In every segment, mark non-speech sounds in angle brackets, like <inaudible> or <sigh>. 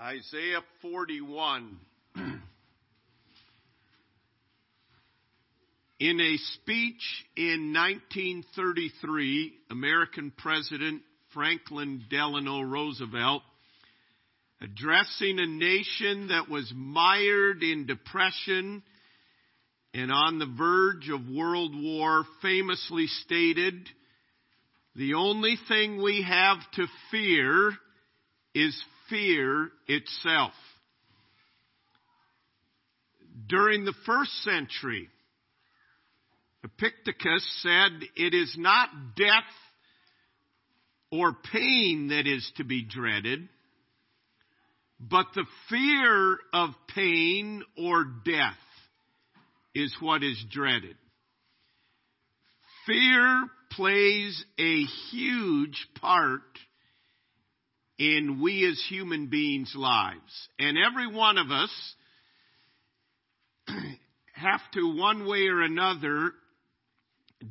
Isaiah 41. <clears throat> In a speech in 1933, American President Franklin Delano Roosevelt, addressing a nation that was mired in depression and on the verge of world war, famously stated, The only thing we have to fear is fear itself. During the first century, Epictetus said, It is not death or pain that is to be dreaded, but the fear of pain or death is what is dreaded. Fear plays a huge part in we as human beings' lives. And every one of us <clears throat> have to, one way or another,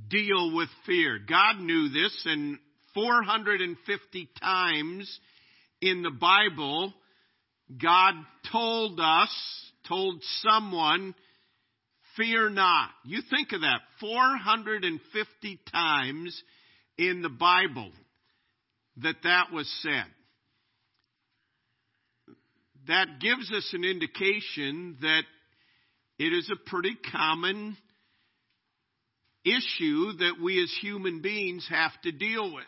deal with fear. God knew this, and 450 times in the Bible, God told us, told someone, fear not. You think of that. 450 times in the Bible that that was said that gives us an indication that it is a pretty common issue that we as human beings have to deal with.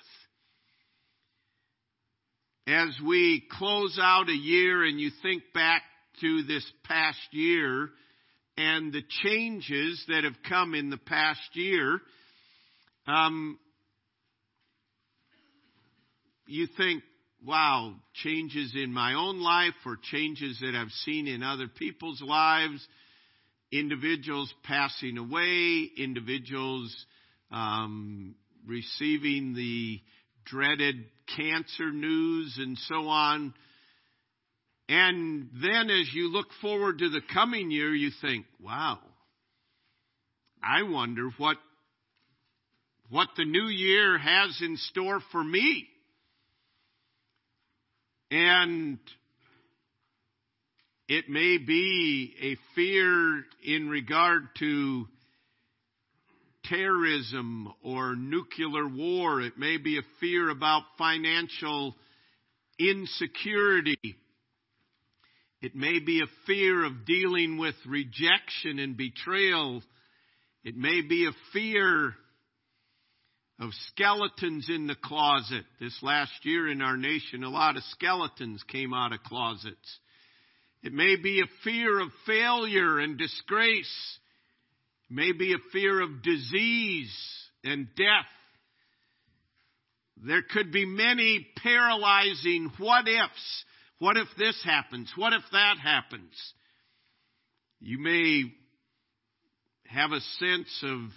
As we close out a year and you think back to this past year and the changes that have come in the past year, um, you think, wow, changes in my own life or changes that I've seen in other people's lives, individuals passing away, individuals um, receiving the dreaded cancer news, and so on. And then as you look forward to the coming year, you think, wow, I wonder what, what the new year has in store for me. And it may be a fear in regard to terrorism or nuclear war. It may be a fear about financial insecurity. It may be a fear of dealing with rejection and betrayal. It may be a fear of skeletons in the closet. This last year in our nation, a lot of skeletons came out of closets. It may be a fear of failure and disgrace. It may be a fear of disease and death. There could be many paralyzing what ifs. What if this happens? What if that happens? You may have a sense of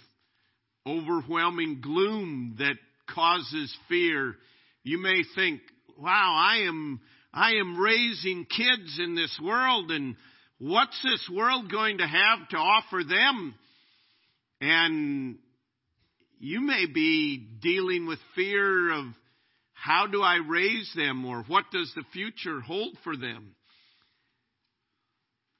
overwhelming gloom that causes fear. You may think, wow, I am, I am raising kids in this world and what's this world going to have to offer them? And you may be dealing with fear of how do I raise them or what does the future hold for them?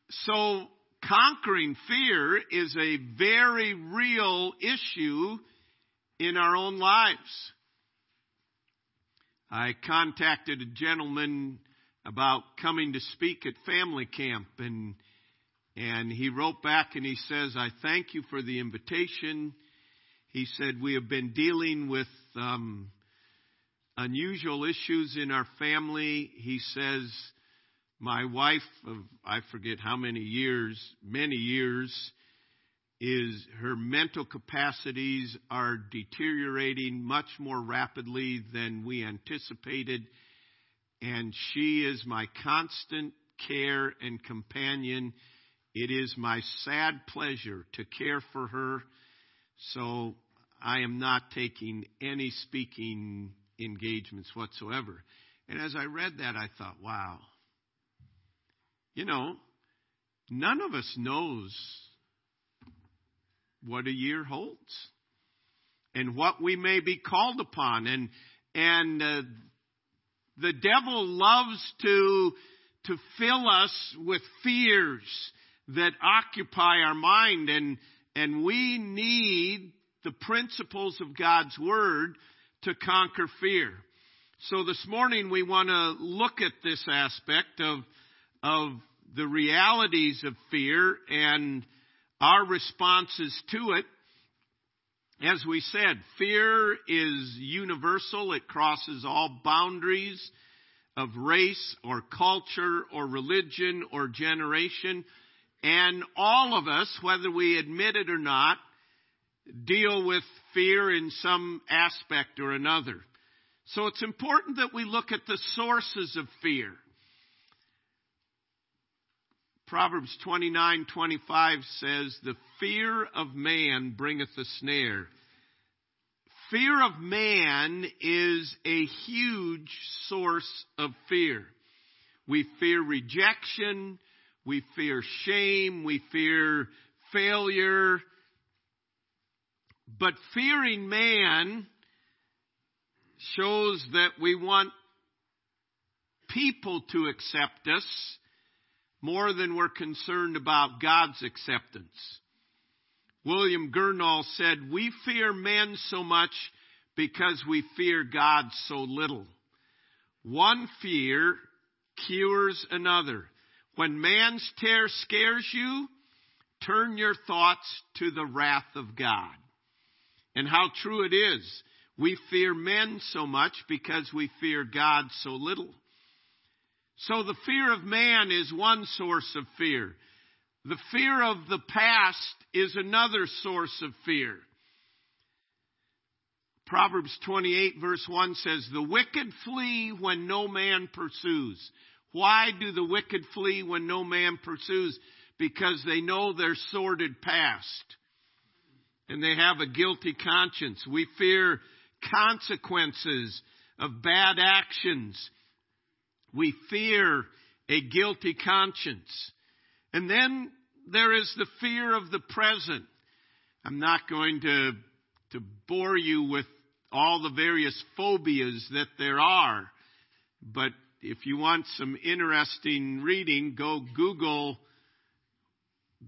So conquering fear is a very real issue in our own lives. I contacted a gentleman about coming to speak at family camp and and he wrote back and he says, I thank you for the invitation. He said, We have been dealing with um, unusual issues in our family. He says, my wife of I forget how many years, many years, is her mental capacities are deteriorating much more rapidly than we anticipated. And she is my constant care and companion. It is my sad pleasure to care for her. So I am not taking any speaking engagements whatsoever. And as I read that, I thought, wow you know, none of us knows what a year holds and what we may be called upon and and uh, the devil loves to to fill us with fears that occupy our mind and, and we need the principles of God's Word to conquer fear. So this morning we want to look at this aspect of, of the realities of fear and our responses to it. As we said, fear is universal. It crosses all boundaries of race or culture or religion or generation. And all of us, whether we admit it or not, deal with fear in some aspect or another. So it's important that we look at the sources of fear. Proverbs 29:25 says, "The fear of man bringeth a snare." Fear of man is a huge source of fear. We fear rejection, we fear shame, we fear failure. But fearing man shows that we want people to accept us more than we're concerned about God's acceptance. William Gurnall said, We fear men so much because we fear God so little. One fear cures another. When man's terror scares you, turn your thoughts to the wrath of God. And how true it is. We fear men so much because we fear God so little. So the fear of man is one source of fear. The fear of the past is another source of fear. Proverbs 28 verse 1 says, The wicked flee when no man pursues. Why do the wicked flee when no man pursues? Because they know their sordid past. And they have a guilty conscience. We fear consequences of bad actions. We fear a guilty conscience. And then there is the fear of the present. I'm not going to, to bore you with all the various phobias that there are, but if you want some interesting reading, go Google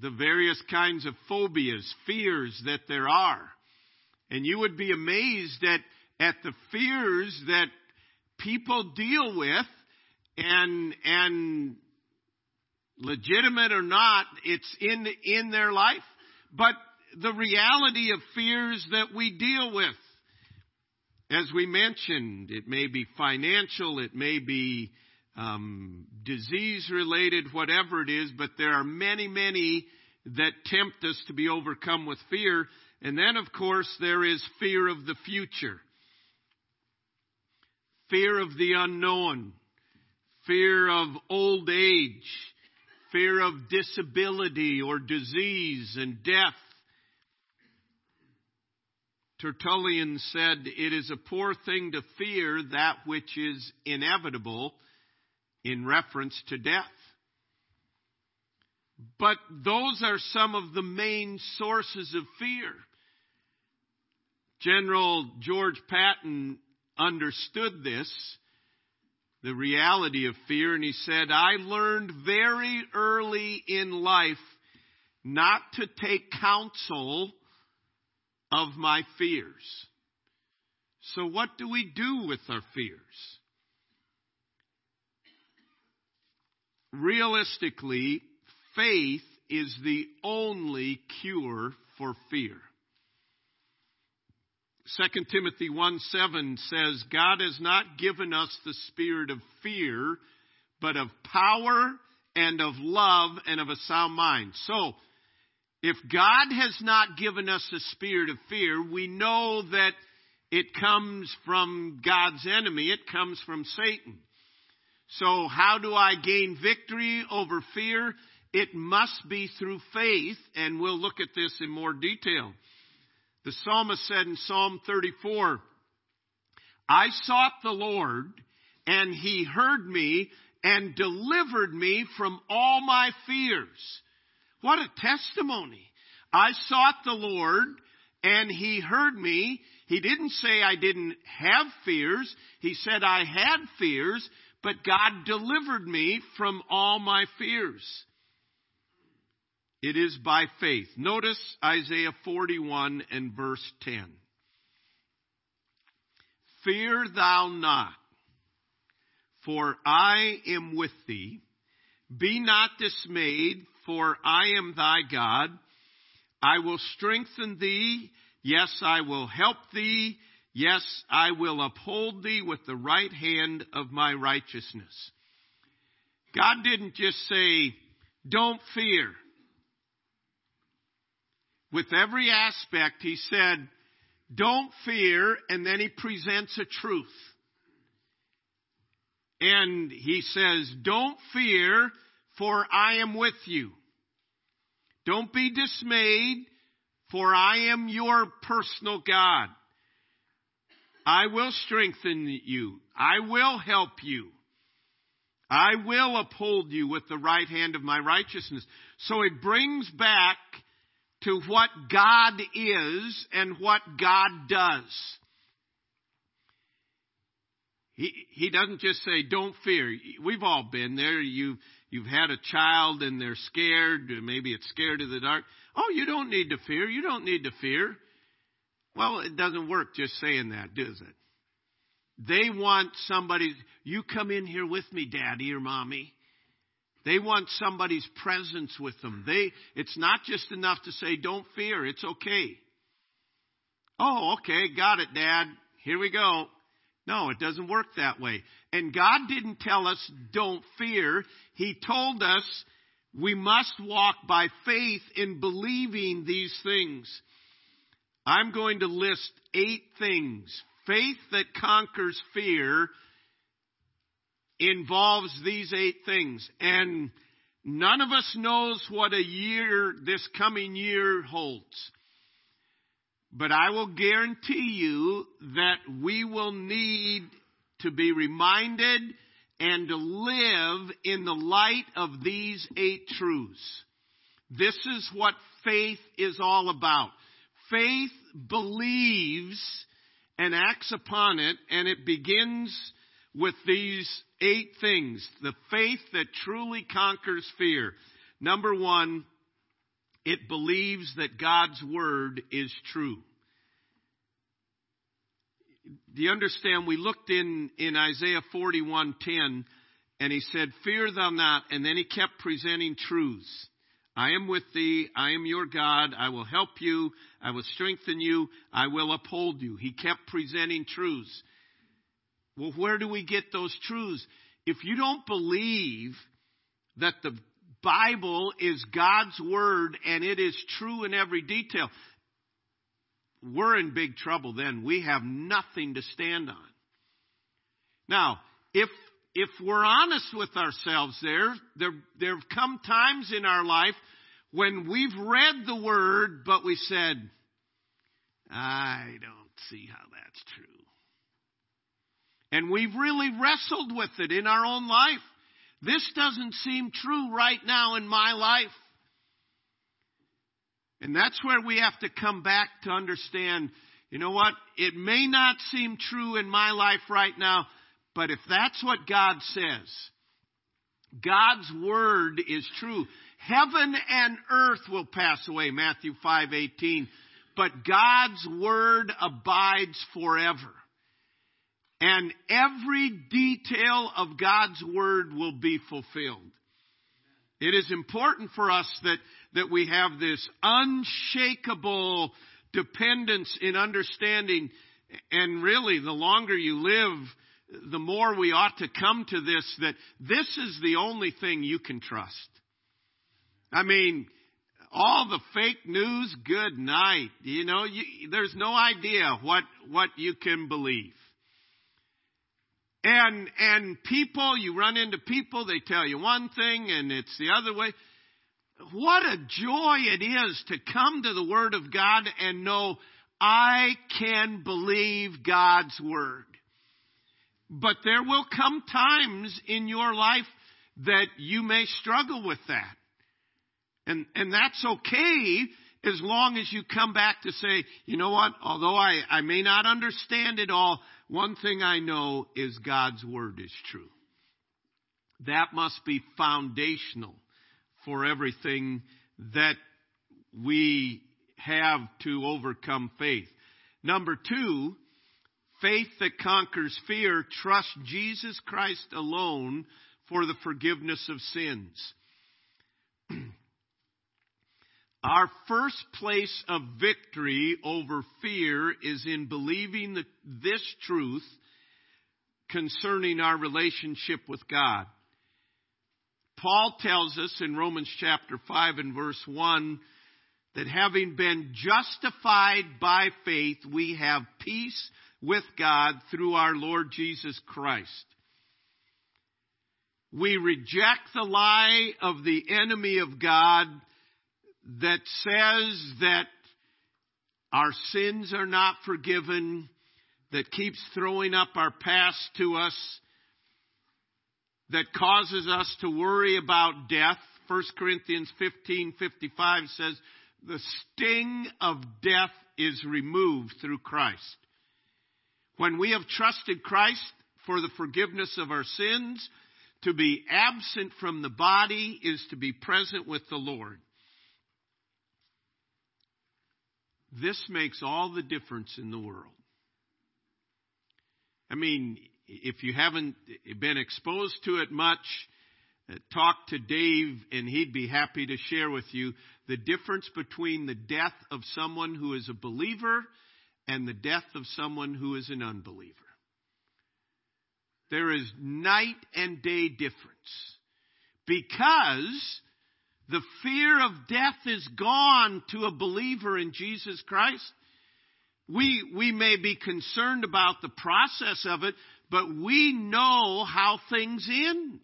the various kinds of phobias, fears that there are. And you would be amazed at, at the fears that people deal with and, and legitimate or not, it's in, in their life. But the reality of fears that we deal with, as we mentioned, it may be financial, it may be um, disease related, whatever it is, but there are many, many that tempt us to be overcome with fear. And then, of course, there is fear of the future, fear of the unknown, fear of old age, fear of disability or disease and death. Tertullian said, It is a poor thing to fear that which is inevitable in reference to death. But those are some of the main sources of fear. General George Patton understood this the reality of fear, and he said, I learned very early in life not to take counsel of my fears. So, what do we do with our fears? Realistically, faith is the only cure for fear. 2 Timothy 1 7 says, God has not given us the spirit of fear, but of power and of love and of a sound mind. So, if God has not given us a spirit of fear, we know that it comes from God's enemy. It comes from Satan. So how do I gain victory over fear? It must be through faith, and we'll look at this in more detail. The psalmist said in Psalm 34, I sought the Lord, and he heard me and delivered me from all my fears. What a testimony. I sought the Lord, and he heard me. He didn't say I didn't have fears. He said I had fears, but God delivered me from all my fears. It is by faith. Notice Isaiah 41 and verse 10. Fear thou not, for I am with thee. Be not dismayed, for I am thy God. I will strengthen thee. Yes, I will help thee. Yes, I will uphold thee with the right hand of my righteousness. God didn't just say, don't fear. With every aspect, He said, don't fear, and then He presents a truth. And He says, don't fear, for I am with you. Don't be dismayed, for I am your personal God. I will strengthen you. I will help you. I will uphold you with the right hand of my righteousness. So it brings back to what God is and what God does. He, he doesn't just say, don't fear. We've all been there. You, you've had a child and they're scared. Maybe it's scared of the dark. Oh, you don't need to fear. You don't need to fear. Well, it doesn't work just saying that, does it? They want somebody, you come in here with me, daddy or mommy. They want somebody's presence with them. They, it's not just enough to say, don't fear, it's okay. Oh, okay, got it, dad. Here we go. No, it doesn't work that way. And God didn't tell us, don't fear. He told us we must walk by faith in believing these things. I'm going to list eight things. Faith that conquers fear involves these eight things. And none of us knows what a year, this coming year holds. But I will guarantee you that we will need to be reminded and to live in the light of these eight truths. This is what faith is all about. Faith believes and acts upon it, and it begins with these eight things. The faith that truly conquers fear. Number one, it believes that God's word is true. Do you understand? We looked in, in Isaiah 41:10 and he said, Fear thou not, and then he kept presenting truths. I am with thee. I am your God. I will help you. I will strengthen you. I will uphold you. He kept presenting truths. Well, where do we get those truths? If you don't believe that the Bible is God's Word and it is true in every detail, we're in big trouble then. We have nothing to stand on. Now, if if we're honest with ourselves there, there there have come times in our life when we've read the word, but we said, I don't see how that's true. And we've really wrestled with it in our own life. This doesn't seem true right now in my life. And that's where we have to come back to understand, you know what? It may not seem true in my life right now, but if that's what God says, God's word is true. Heaven and earth will pass away, Matthew 5:18, but God's word abides forever. And every detail of God's word will be fulfilled. It is important for us that, that we have this unshakable dependence in understanding. And really, the longer you live, the more we ought to come to this that this is the only thing you can trust. I mean, all the fake news, good night. You know, you, there's no idea what, what you can believe. And, and people, you run into people, they tell you one thing and it's the other way. What a joy it is to come to the Word of God and know I can believe God's Word. But there will come times in your life that you may struggle with that. And, and that's okay as long as you come back to say, you know what, although I, I may not understand it all, one thing I know is God's Word is true. That must be foundational for everything that we have to overcome faith. Number two, faith that conquers fear trusts Jesus Christ alone for the forgiveness of sins. <clears throat> Our first place of victory over fear is in believing the, this truth concerning our relationship with God. Paul tells us in Romans chapter 5 and verse 1 that having been justified by faith, we have peace with God through our Lord Jesus Christ. We reject the lie of the enemy of God that says that our sins are not forgiven, that keeps throwing up our past to us, that causes us to worry about death. 1 Corinthians 15:55 says, "The sting of death is removed through Christ." When we have trusted Christ for the forgiveness of our sins, to be absent from the body is to be present with the Lord. This makes all the difference in the world. I mean, if you haven't been exposed to it much, uh, talk to Dave and he'd be happy to share with you the difference between the death of someone who is a believer and the death of someone who is an unbeliever. There is night and day difference because the fear of death is gone to a believer in Jesus Christ. We, we may be concerned about the process of it, but we know how things end.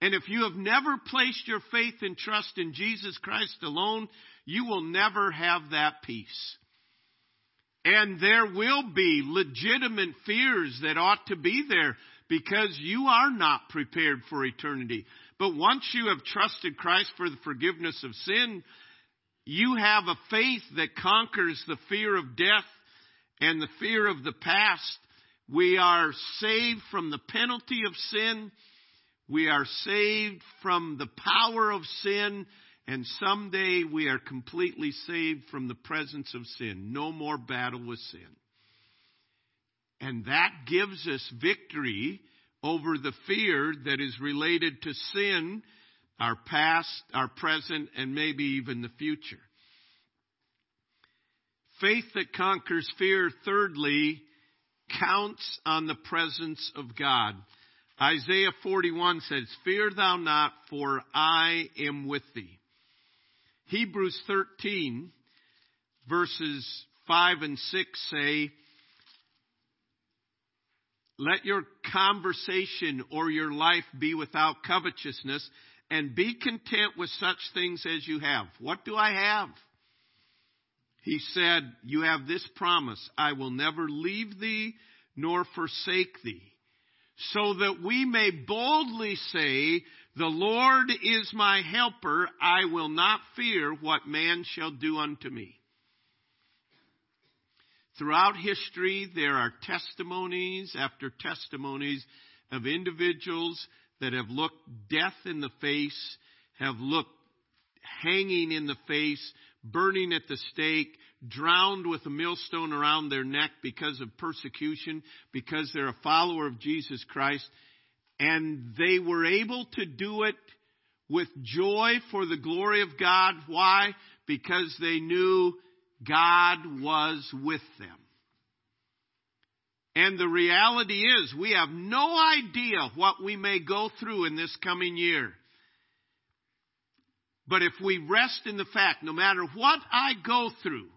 And if you have never placed your faith and trust in Jesus Christ alone, you will never have that peace. And there will be legitimate fears that ought to be there because you are not prepared for eternity. But once you have trusted Christ for the forgiveness of sin, you have a faith that conquers the fear of death and the fear of the past. We are saved from the penalty of sin. We are saved from the power of sin. And someday we are completely saved from the presence of sin. No more battle with sin. And that gives us victory over the fear that is related to sin, our past, our present, and maybe even the future. Faith that conquers fear, thirdly, counts on the presence of God. Isaiah 41 says, Fear thou not, for I am with thee. Hebrews 13, verses 5 and 6 say, let your conversation or your life be without covetousness and be content with such things as you have. What do I have? He said, You have this promise I will never leave thee nor forsake thee, so that we may boldly say, The Lord is my helper. I will not fear what man shall do unto me. Throughout history, there are testimonies after testimonies of individuals that have looked death in the face, have looked hanging in the face, burning at the stake, drowned with a millstone around their neck because of persecution, because they're a follower of Jesus Christ. And they were able to do it with joy for the glory of God. Why? Because they knew God was with them. And the reality is, we have no idea what we may go through in this coming year. But if we rest in the fact, no matter what I go through,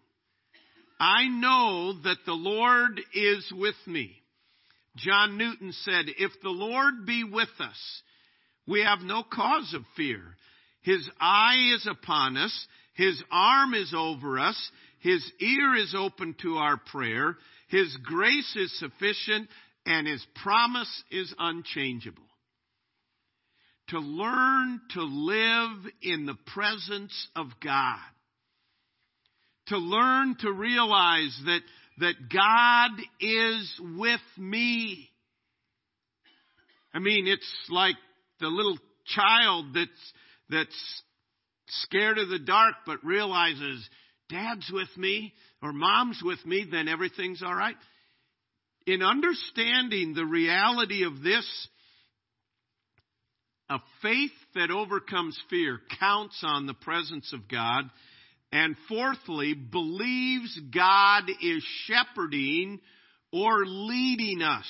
I know that the Lord is with me. John Newton said, If the Lord be with us, we have no cause of fear. His eye is upon us, His arm is over us, his ear is open to our prayer. His grace is sufficient and His promise is unchangeable. To learn to live in the presence of God. To learn to realize that, that God is with me. I mean, it's like the little child that's, that's scared of the dark but realizes dad's with me or mom's with me, then everything's all right. In understanding the reality of this, a faith that overcomes fear counts on the presence of God. And fourthly, believes God is shepherding or leading us.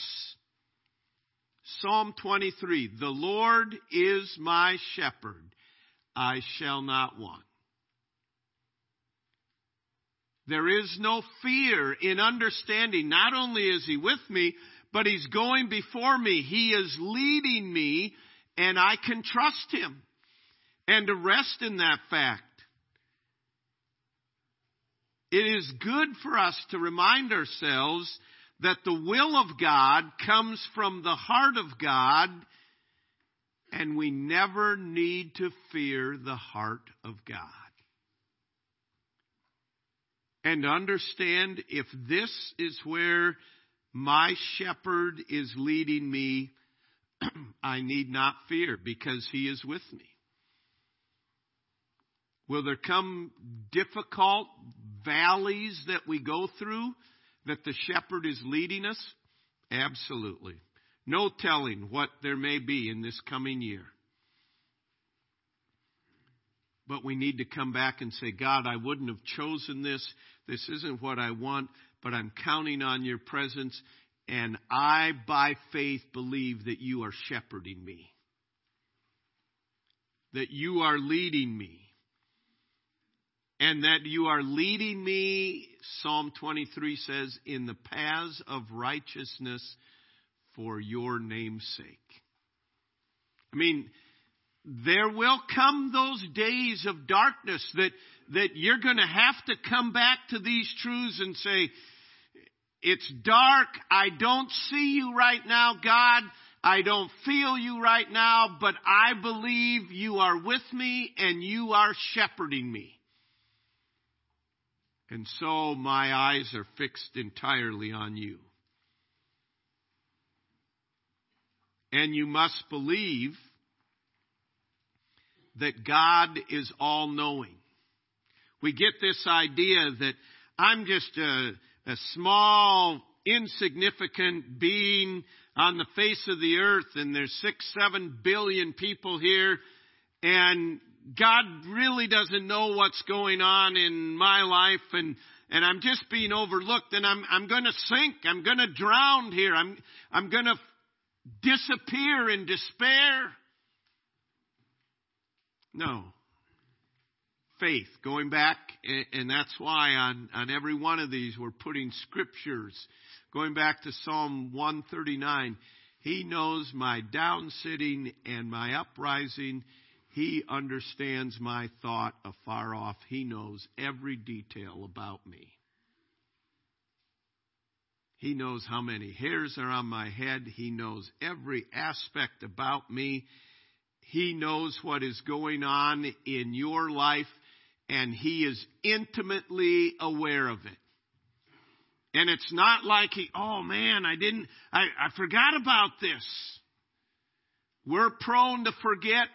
Psalm 23 The Lord is my shepherd, I shall not want. There is no fear in understanding. Not only is He with me, but He's going before me. He is leading me, and I can trust Him. And to rest in that fact. It is good for us to remind ourselves that the will of God comes from the heart of God, and we never need to fear the heart of God. And understand if this is where my shepherd is leading me, <clears throat> I need not fear because he is with me. Will there come difficult valleys that we go through? that the shepherd is leading us? Absolutely. No telling what there may be in this coming year. But we need to come back and say, God, I wouldn't have chosen this. This isn't what I want, but I'm counting on your presence. And I, by faith, believe that you are shepherding me, that you are leading me and that you are leading me, Psalm 23 says, in the paths of righteousness for your name's sake. I mean, there will come those days of darkness that, that you're going to have to come back to these truths and say, it's dark. I don't see you right now, God. I don't feel you right now, but I believe you are with me and you are shepherding me. And so my eyes are fixed entirely on you. And you must believe that God is all knowing. We get this idea that I'm just a, a small, insignificant being on the face of the earth and there's six, seven billion people here and God really doesn't know what's going on in my life and and I'm just being overlooked and I'm I'm going to sink. I'm going to drown here. I'm I'm going to disappear in despair. No. Faith, going back, and that's why on, on every one of these we're putting scriptures. Going back to Psalm 139, He knows my down sitting and my uprising. He understands my thought afar off. He knows every detail about me. He knows how many hairs are on my head. He knows every aspect about me. He knows what is going on in your life, and He is intimately aware of it. And it's not like He, oh man, I didn't, I, I forgot about this. We're prone to forget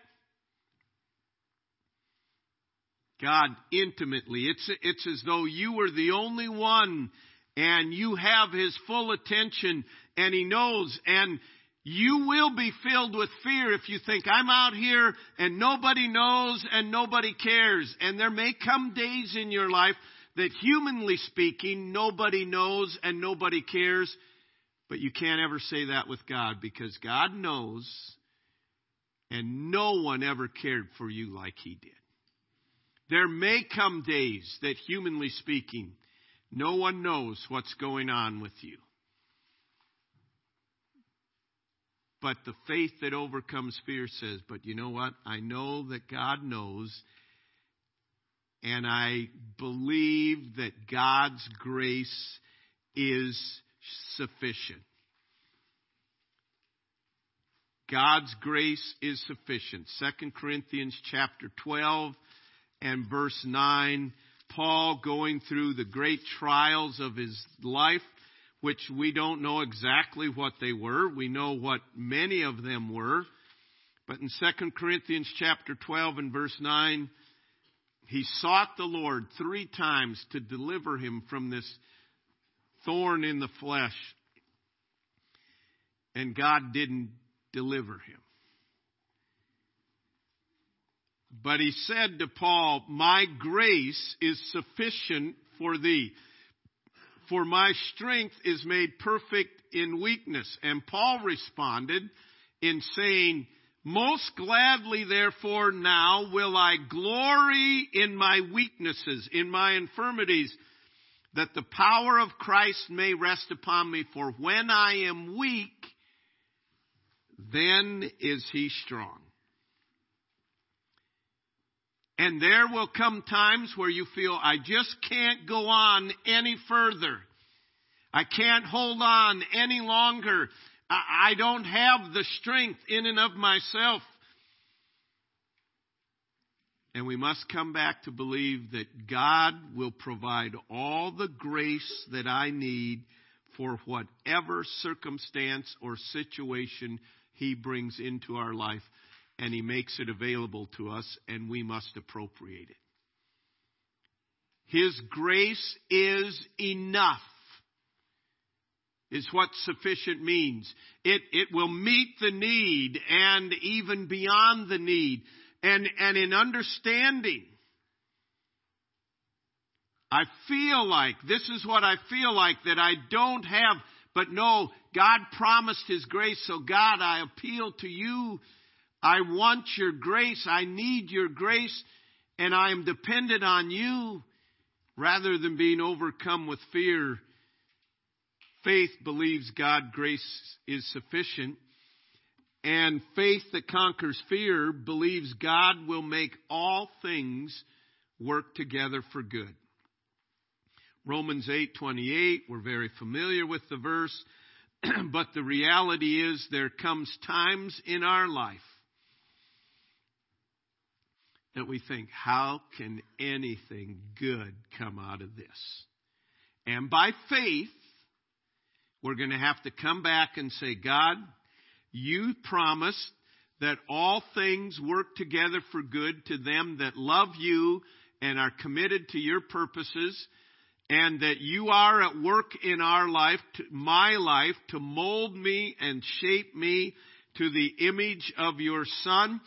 God intimately. It's, it's as though you were the only one and you have His full attention and He knows and you will be filled with fear if you think I'm out here and nobody knows and nobody cares. And there may come days in your life that humanly speaking, nobody knows and nobody cares. But you can't ever say that with God because God knows and no one ever cared for you like He did. There may come days that, humanly speaking, no one knows what's going on with you. But the faith that overcomes fear says, but you know what? I know that God knows, and I believe that God's grace is sufficient. God's grace is sufficient. 2 Corinthians chapter 12 and verse 9, Paul going through the great trials of his life, which we don't know exactly what they were. We know what many of them were. But in 2 Corinthians chapter 12 and verse 9, he sought the Lord three times to deliver him from this thorn in the flesh. And God didn't deliver him. But he said to Paul, My grace is sufficient for thee, for my strength is made perfect in weakness. And Paul responded in saying, Most gladly, therefore, now will I glory in my weaknesses, in my infirmities, that the power of Christ may rest upon me. For when I am weak, then is he strong. And there will come times where you feel, I just can't go on any further. I can't hold on any longer. I don't have the strength in and of myself. And we must come back to believe that God will provide all the grace that I need for whatever circumstance or situation He brings into our life and He makes it available to us, and we must appropriate it. His grace is enough, is what sufficient means. It, it will meet the need and even beyond the need. And, and in understanding, I feel like, this is what I feel like that I don't have, but no, God promised His grace, so God, I appeal to you I want your grace. I need your grace. And I am dependent on you rather than being overcome with fear. Faith believes God grace is sufficient. And faith that conquers fear believes God will make all things work together for good. Romans 8:28 we're very familiar with the verse <clears throat> but the reality is there comes times in our life that we think, how can anything good come out of this? And by faith, we're going to have to come back and say, God, you promised that all things work together for good to them that love you and are committed to your purposes, and that you are at work in our life, my life, to mold me and shape me to the image of your Son.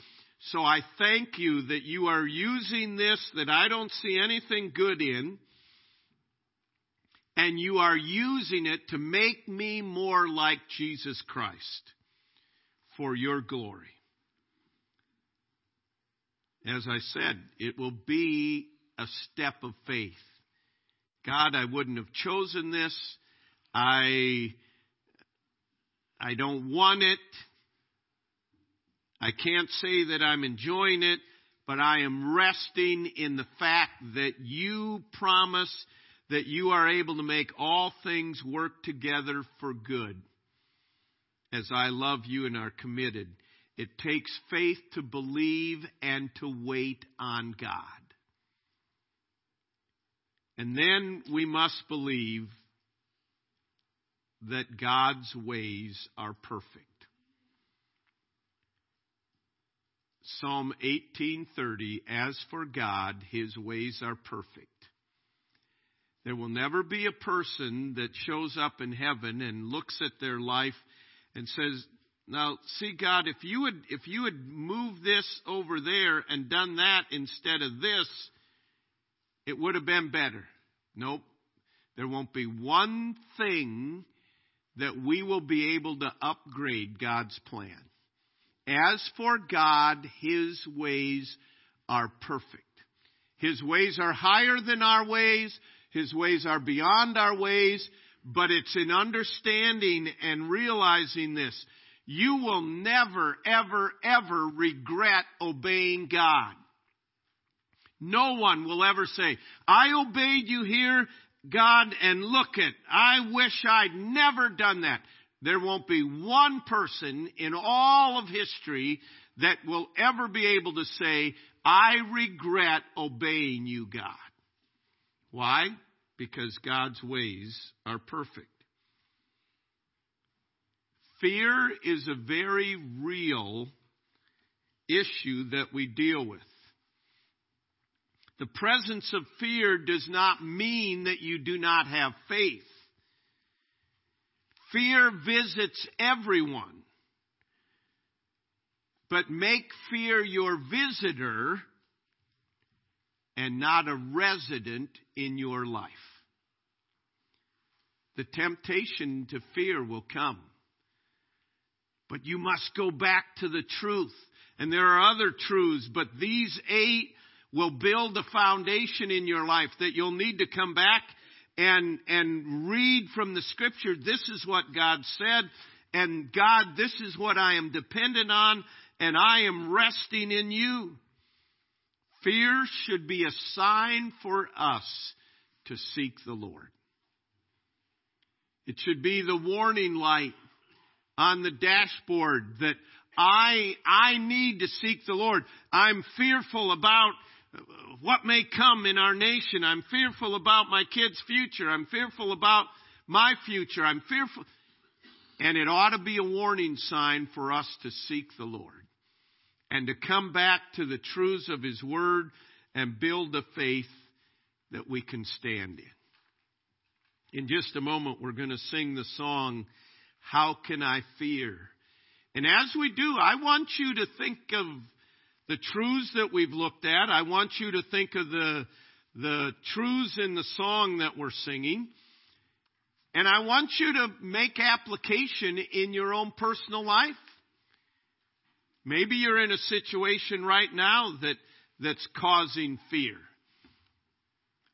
So I thank you that you are using this that I don't see anything good in, and you are using it to make me more like Jesus Christ for your glory. As I said, it will be a step of faith. God, I wouldn't have chosen this. I, I don't want it. I can't say that I'm enjoying it, but I am resting in the fact that you promise that you are able to make all things work together for good. As I love you and are committed, it takes faith to believe and to wait on God. And then we must believe that God's ways are perfect. Psalm 18:30 As for God his ways are perfect. There will never be a person that shows up in heaven and looks at their life and says, "Now, see God, if you would if you had moved this over there and done that instead of this, it would have been better." Nope. There won't be one thing that we will be able to upgrade God's plan. As for God, His ways are perfect. His ways are higher than our ways. His ways are beyond our ways. But it's in understanding and realizing this. You will never, ever, ever regret obeying God. No one will ever say, I obeyed you here, God, and look at, I wish I'd never done that there won't be one person in all of history that will ever be able to say, I regret obeying you, God. Why? Because God's ways are perfect. Fear is a very real issue that we deal with. The presence of fear does not mean that you do not have faith. Fear visits everyone. But make fear your visitor and not a resident in your life. The temptation to fear will come. But you must go back to the truth. And there are other truths, but these eight will build a foundation in your life that you'll need to come back and, and read from the scripture. This is what God said. And God, this is what I am dependent on and I am resting in you. Fear should be a sign for us to seek the Lord. It should be the warning light on the dashboard that I, I need to seek the Lord. I'm fearful about what may come in our nation. I'm fearful about my kids' future. I'm fearful about my future. I'm fearful. And it ought to be a warning sign for us to seek the Lord and to come back to the truths of His Word and build the faith that we can stand in. In just a moment, we're going to sing the song, How Can I Fear? And as we do, I want you to think of the truths that we've looked at. I want you to think of the, the truths in the song that we're singing. And I want you to make application in your own personal life. Maybe you're in a situation right now that, that's causing fear.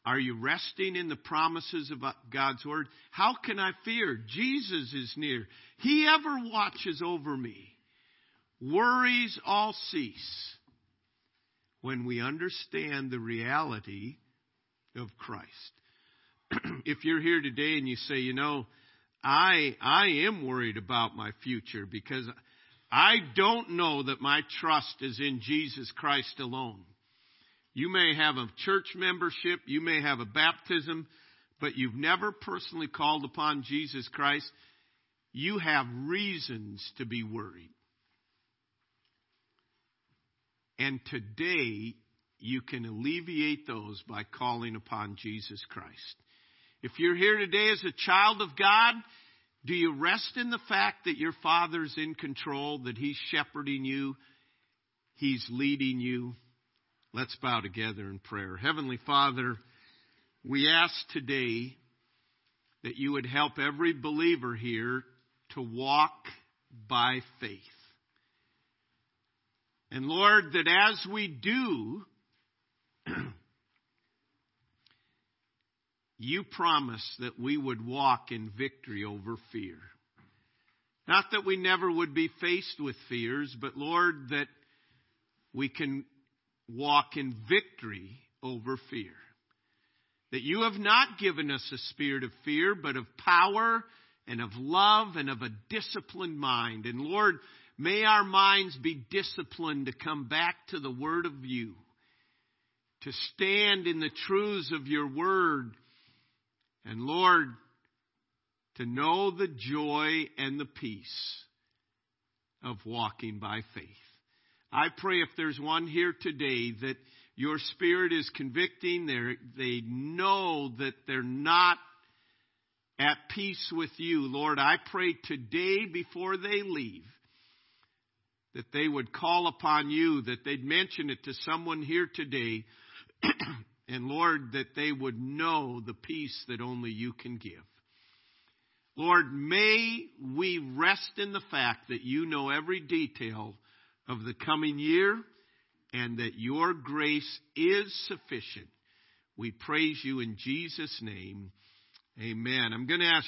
Are you resting in the promises of God's Word? How can I fear? Jesus is near. He ever watches over me. Worries all cease when we understand the reality of Christ. <clears throat> if you're here today and you say, you know, I, I am worried about my future because I don't know that my trust is in Jesus Christ alone. You may have a church membership, you may have a baptism, but you've never personally called upon Jesus Christ. You have reasons to be worried. And today, you can alleviate those by calling upon Jesus Christ. If you're here today as a child of God, do you rest in the fact that your Father's in control, that He's shepherding you, He's leading you? Let's bow together in prayer. Heavenly Father, we ask today that you would help every believer here to walk by faith. And Lord, that as we do, <clears throat> you promise that we would walk in victory over fear. Not that we never would be faced with fears, but Lord, that we can walk in victory over fear. That you have not given us a spirit of fear, but of power and of love and of a disciplined mind. And Lord, may our minds be disciplined to come back to the Word of you, to stand in the truths of your Word. And Lord, to know the joy and the peace of walking by faith. I pray if there's one here today that your spirit is convicting, they know that they're not at peace with you. Lord, I pray today before they leave that they would call upon you, that they'd mention it to someone here today, <clears throat> and Lord, that they would know the peace that only you can give. Lord, may we rest in the fact that you know every detail of the coming year and that your grace is sufficient. We praise you in Jesus' name. Amen. I'm going to ask